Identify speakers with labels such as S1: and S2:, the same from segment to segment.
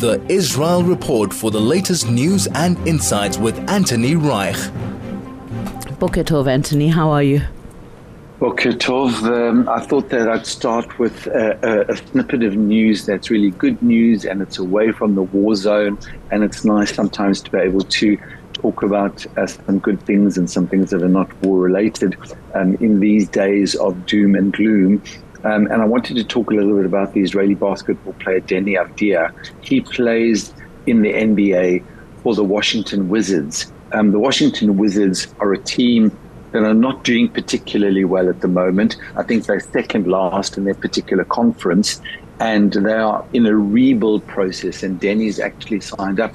S1: The Israel Report for the latest news and insights with Anthony Reich.
S2: Boker Tov, Anthony, how are you?
S3: Boker Tov, um, I thought that I'd start with a, a, a, snippet of news that's really good news and it's away from the war zone. And it's nice sometimes to be able to talk about uh, some good things and some things that are not war related um, in these days of doom and gloom. Um, and I wanted to talk a little bit about the Israeli basketball player Deni Avdija. He plays in the NBA for the Washington Wizards. Um, the Washington Wizards are a team that are not doing particularly well at the moment. I think they're second last in their particular conference, and they are in a rebuild process. And Deni's actually signed up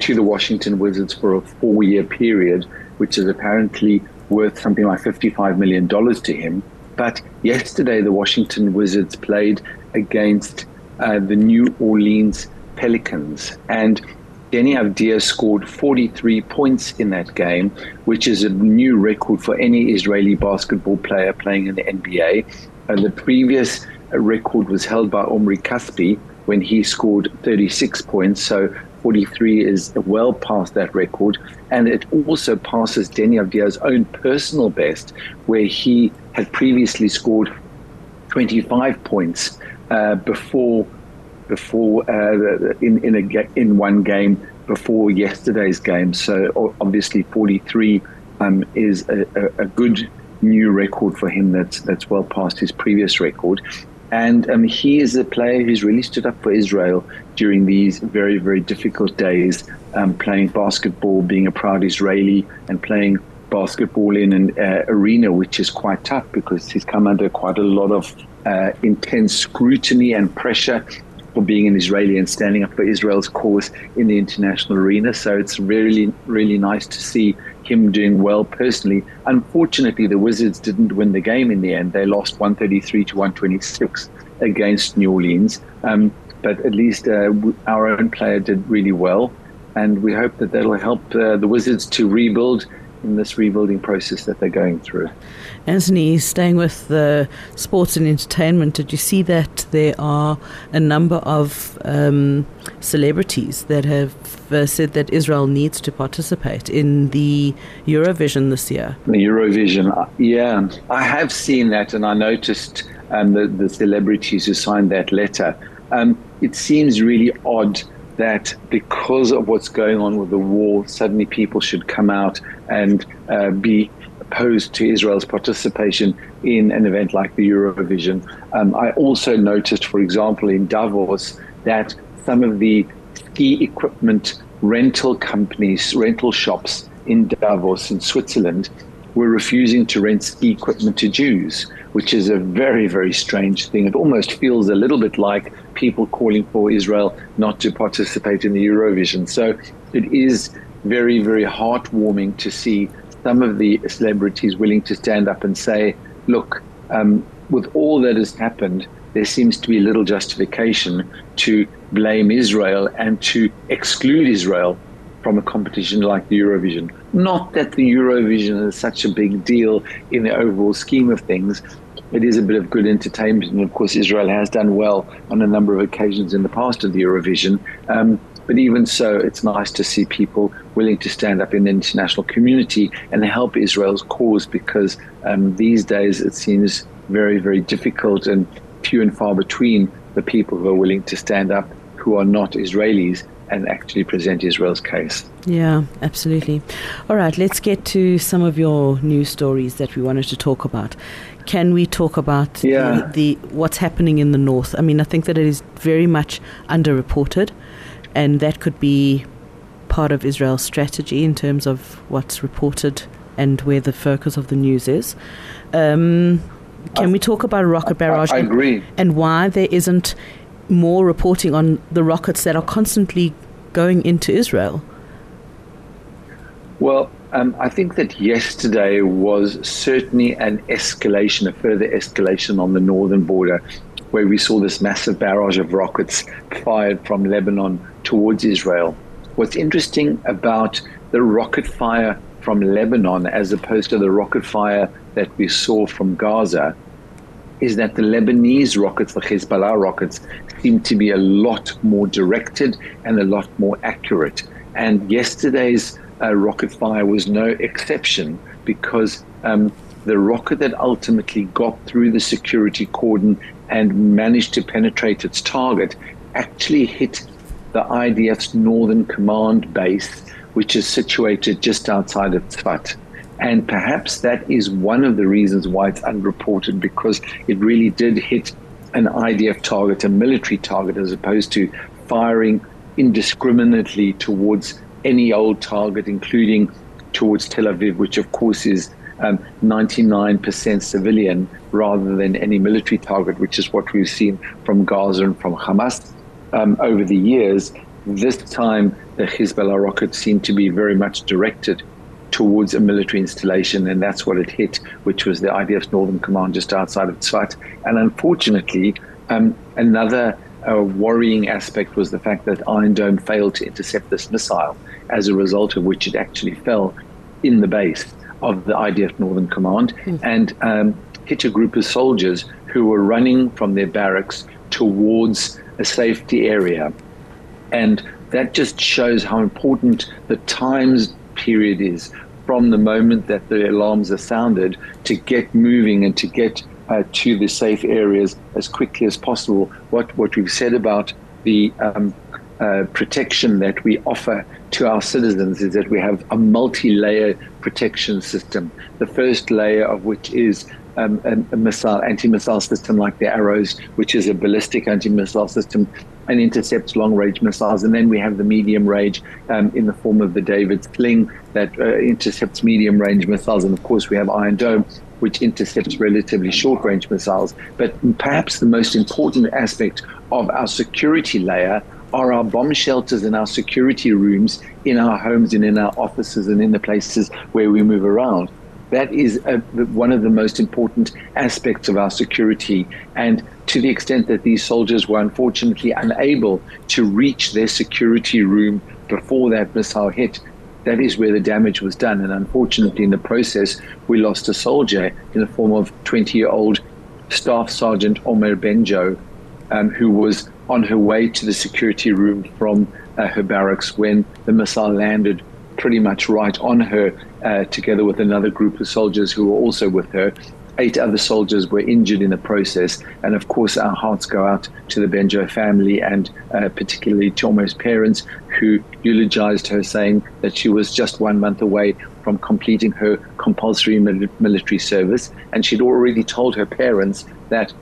S3: to the Washington Wizards for a four year period, which is apparently worth something like $55 million to him. But yesterday, the Washington Wizards played against uh, the New Orleans Pelicans. And Deni Avdija scored 43 points in that game, which is a new record for any Israeli basketball player playing in the NBA. And the previous record was held by Omri Caspi when he scored 36 points. So 43 is well past that record. And it also passes Deni Avdija's own personal best, where he had previously scored 25 points uh, before before uh, in in a in one game before yesterday's game. So obviously 43 um, is a, a, good new record for him. That's that's well past his previous record. And um, he is a player who's really stood up for Israel during these very, very difficult days, um, playing basketball, being a proud Israeli, and playing basketball in an uh, arena which is quite tough because he's come under quite a lot of uh, intense scrutiny and pressure for being an Israeli and standing up for Israel's cause in the international arena. So it's really, really nice to see him doing well personally. Unfortunately, the Wizards didn't win the game in the end. They lost 133 to 126 against New Orleans. Um, but at least uh, our own player did really well. And we hope that that'll help uh, the Wizards to rebuild in this rebuilding process that they're going through.
S2: Anthony, staying with the sports and entertainment, did you see that there are a number of um, celebrities that have uh, said that Israel needs to participate in the Eurovision this year?
S3: The Eurovision, uh, yeah. I have seen that and I noticed um, the, the celebrities who signed that letter. Um, it seems really odd that because of what's going on with the war, suddenly people should come out and uh, be opposed to Israel's participation in an event like the Eurovision. Um, I also noticed, for example, in Davos, that some of the ski equipment rental companies, rental shops in Davos in Switzerland, were refusing to rent ski equipment to Jews which is a very, very strange thing. It almost feels a little bit like people calling for Israel not to participate in the Eurovision. So it is very, very heartwarming to see some of the celebrities willing to stand up and say, look, um, with all that has happened, there seems to be little justification to blame Israel and to exclude Israel from a competition like the Eurovision. Not that the Eurovision is such a big deal in the overall scheme of things, it is a bit of good entertainment. And of course, Israel has done well on a number of occasions in the past of the Eurovision. Um, but even so, it's nice to see people willing to stand up in the international community and help Israel's cause because um, these days it seems very, very difficult and few and far between the people who are willing to stand up who are not Israelis and actually present Israel's case.
S2: Yeah, absolutely. All right, let's get to some of your news stories that we wanted to talk about. Can we talk about
S3: yeah.
S2: the, the what's happening in the north? I mean, I think that it is very much underreported, and that could be part of Israel's strategy in terms of what's reported and where the focus of the news is. Um, can we talk about a rocket barrage?
S3: I, I agree.
S2: And why there isn't more reporting on the rockets that are constantly going into Israel?
S3: Well, um, I think that yesterday was certainly an escalation, a further escalation on the northern border, where we saw this massive barrage of rockets fired from Lebanon towards Israel. What's interesting about the rocket fire from Lebanon as opposed to the rocket fire that we saw from Gaza is that the Lebanese rockets, the Hezbollah rockets, seem to be a lot more directed and a lot more accurate. And yesterday's uh, rocket fire was no exception because um, the rocket that ultimately got through the security cordon and managed to penetrate its target actually hit the IDF's Northern Command base, which is situated just outside of Tzfat. And perhaps that is one of the reasons why it's unreported because it really did hit an IDF target, a military target, as opposed to firing indiscriminately towards any old target, including towards Tel Aviv, which of course is um, 99% civilian rather than any military target, which is what we've seen from Gaza and from Hamas um, over the years. This time, the Hezbollah rocket seemed to be very much directed towards a military installation, and that's what it hit, which was the IDF's Northern Command just outside of Tzfat. And unfortunately, um, another uh, worrying aspect was the fact that Iron Dome failed to intercept this missile, as a result of which it actually fell in the base of the IDF Northern Command mm. and um, hit a group of soldiers who were running from their barracks towards a safety area. And that just shows how important the times period is from the moment that the alarms are sounded to get moving and to get uh, to the safe areas as quickly as possible. What what we've said about the um, uh, protection that we offer to our citizens is that we have a multi-layer protection system. The first layer of which is um, a, a, missile anti-missile system like the Arrows, which is a ballistic anti-missile system and intercepts long-range missiles. And then we have the medium range um, in the form of the David Sling that uh, intercepts medium-range missiles. And of course, we have Iron Dome, which intercepts relatively short-range missiles. But perhaps the most important aspect of our security layer are our bomb shelters and our security rooms in our homes and in our offices and in the places where we move around. That is a, one of the most important aspects of our security. And to the extent that these soldiers were unfortunately unable to reach their security room before that missile hit, that is where the damage was done. And unfortunately, in the process, we lost a soldier in the form of 20 year old Staff Sergeant Omer Benjo, um, who was on her way to the security room from uh, her barracks when the missile landed pretty much right on her, uh, together with another group of soldiers who were also with her. Eight other soldiers were injured in the process. And of course, our hearts go out to the Benjo family and uh, particularly Omer's parents who eulogized her, saying that she was just one month away from completing her compulsory military service. And she'd already told her parents that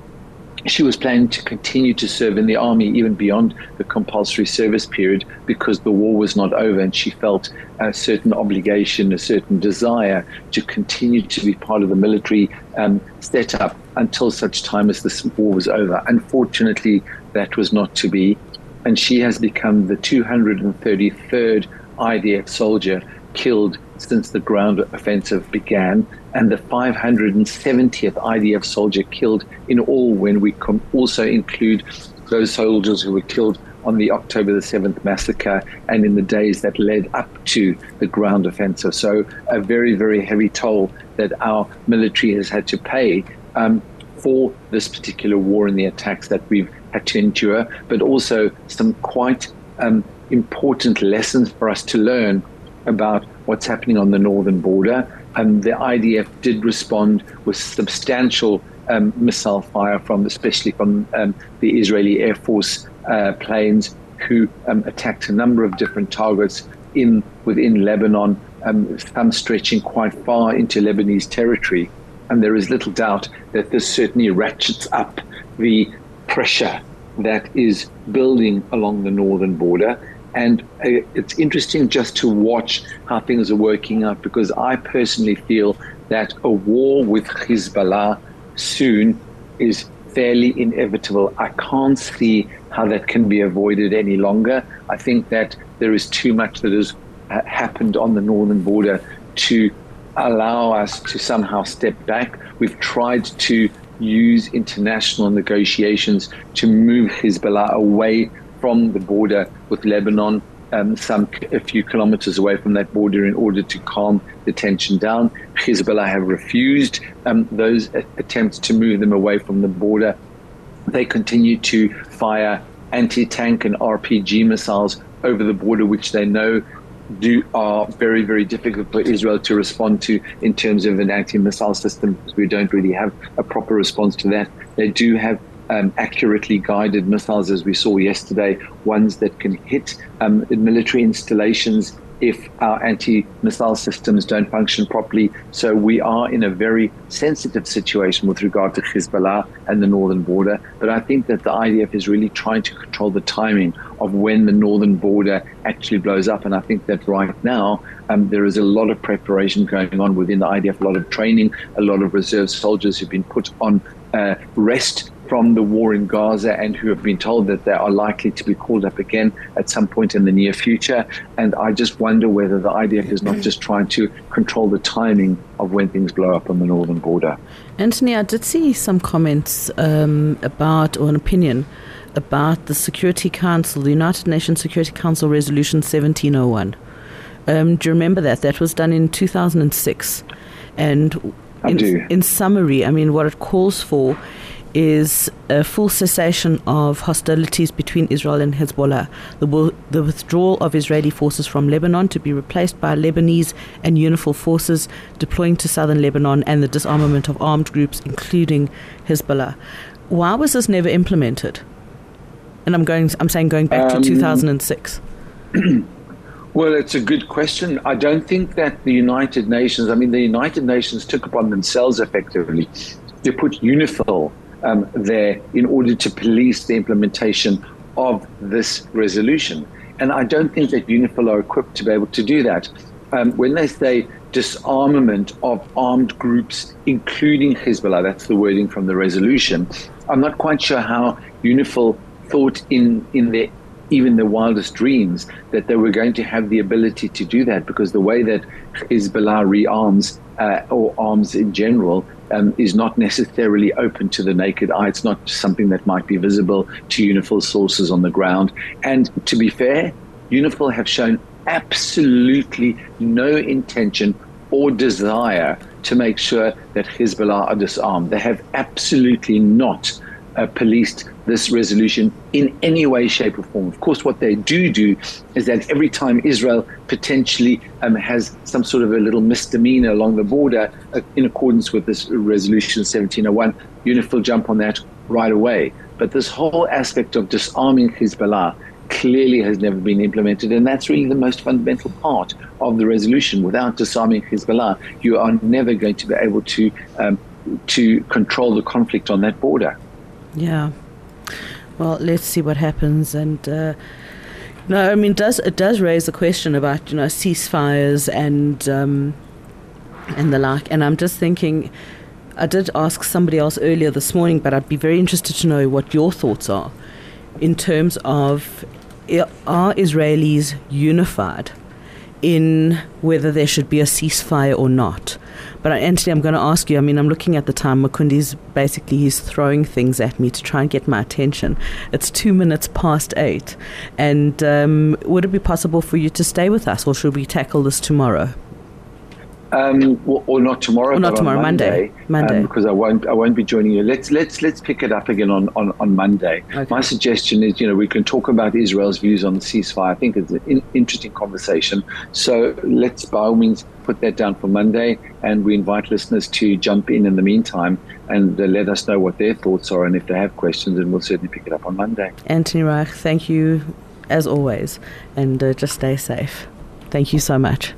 S3: she was planning to continue to serve in the army even beyond the compulsory service period because the war was not over and she felt a certain obligation, a certain desire to continue to be part of the military um, setup until such time as this war was over. Unfortunately, that was not to be. And she has become the 233rd IDF soldier killed since the ground offensive began, and the 570th IDF soldier killed in all when we com- also include those soldiers who were killed on the October the 7th massacre and in the days that led up to the ground offensive. So, a very, very heavy toll that our military has had to pay um, for this particular war and the attacks that we've had to endure, but also some quite um, important lessons for us to learn about what's happening on the northern border. And the IDF did respond with substantial um, missile fire from, especially from um, the Israeli Air Force uh, planes, who um, attacked a number of different targets in within Lebanon, um, some stretching quite far into Lebanese territory. And there is little doubt that this certainly ratchets up the pressure that is building along the northern border And it's interesting just to watch how things are working out because I personally feel that a war with Hezbollah soon is fairly inevitable. I can't see how that can be avoided any longer. I think that there is too much that has uh, happened on the northern border to allow us to somehow step back. We've tried to use international negotiations to move Hezbollah away from the border with Lebanon, um, some a few kilometers away from that border, in order to calm the tension down. Hezbollah have refused um, those attempts to move them away from the border. They continue to fire anti-tank and RPG missiles over the border, which they know do are very very difficult for Israel to respond to in terms of an anti-missile system we don't really have a proper response to that. They do have um, accurately guided missiles, as we saw yesterday, ones that can hit um, military installations if our anti missile systems don't function properly. So we are in a very sensitive situation with regard to Hezbollah and the northern border. But I think that the IDF is really trying to control the timing of when the northern border actually blows up. And I think that right now um, there is a lot of preparation going on within the IDF, a lot of training, a lot of reserve soldiers who've been put on uh, rest from the war in Gaza and who have been told that they are likely to be called up again at some point in the near future. And I just wonder whether the IDF is not just trying to control the timing of when things blow up on the northern border.
S2: Anthony, I did see some comments um, about, or an opinion about the Security Council, the United Nations Security Council Resolution 1701. Um, do you remember that? That was done in 2006. And in, in summary, I mean, what it calls for is a full cessation of hostilities between Israel and Hezbollah, the, the, withdrawal of Israeli forces from Lebanon to be replaced by Lebanese and UNIFIL forces deploying to southern Lebanon, and the disarmament of armed groups, including Hezbollah. Why was this never implemented? And I'm going. I'm saying going back um, to 2006.
S3: Well, it's a good question. I don't think that the United Nations, I mean, the United Nations took upon themselves effectively to put UNIFIL um, there in order to police the implementation of this resolution. And I don't think that UNIFIL are equipped to be able to do that. Um, when they say disarmament of armed groups, including Hezbollah, that's the wording from the resolution, I'm not quite sure how UNIFIL thought in, in their even the wildest dreams that they were going to have the ability to do that because the way that Hezbollah rearms uh, or arms in general um, is not necessarily open to the naked eye. It's not something that might be visible to UNIFIL sources on the ground. And to be fair, UNIFIL have shown absolutely no intention or desire to make sure that Hezbollah are disarmed. They have absolutely not uh, policed this resolution in any way, shape, or form. Of course, what they do do is that every time Israel potentially um, has some sort of a little misdemeanor along the border uh, in accordance with this resolution 1701, UNIFIL jump on that right away. But this whole aspect of disarming Hezbollah clearly has never been implemented, and that's really the most fundamental part of the resolution. Without disarming Hezbollah, you are never going to be able to um, to control the conflict on that border.
S2: Yeah. Well, let's see what happens. And uh, no, I mean, does it does raise the question about you know ceasefires and um, and the like. And I'm just thinking. I did ask somebody else earlier this morning, but I'd be very interested to know what your thoughts are in terms of are Israelis unified in whether there should be a ceasefire or not. But uh, Anthony, I'm going to ask you. I mean, I'm looking at the time. Makundi's basically he's throwing things at me to try and get my attention. It's two minutes past eight, and um, would it be possible for you to stay with us, or should we tackle this tomorrow?
S3: Um, or, not tomorrow,
S2: or not tomorrow, Monday. Monday, Monday. Um,
S3: because I won't, I won't be joining you. Let's let's let's pick it up again on on, on Monday. Okay. My suggestion is, you know, we can talk about Israel's views on the ceasefire. I think it's an in, interesting conversation. So let's, by all means, put that down for Monday, and we invite listeners to jump in in the meantime and uh, let us know what their thoughts are, and if they have questions, and we'll certainly pick it up on Monday.
S2: Anthony Reich, thank you as always, and uh, just stay safe. Thank you so much.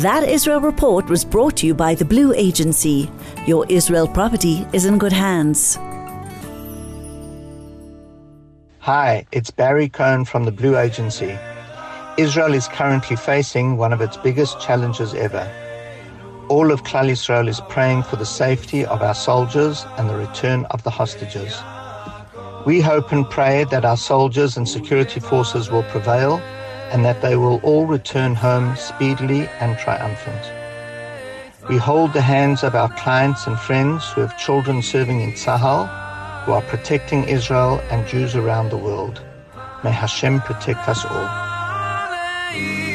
S4: That Israel report was brought to you by the Blue Agency. Your Israel property is in good hands.
S5: Hi, it's Barry Cohen from the Blue Agency. Israel is currently facing one of its biggest challenges ever. All of Klal Israel is praying for the safety of our soldiers and the return of the hostages. We hope and pray that our soldiers and security forces will prevail and that they will all return home speedily and triumphant. We hold the hands of our clients and friends who have children serving in Tzahal, who are protecting Israel and Jews around the world. May Hashem protect us all.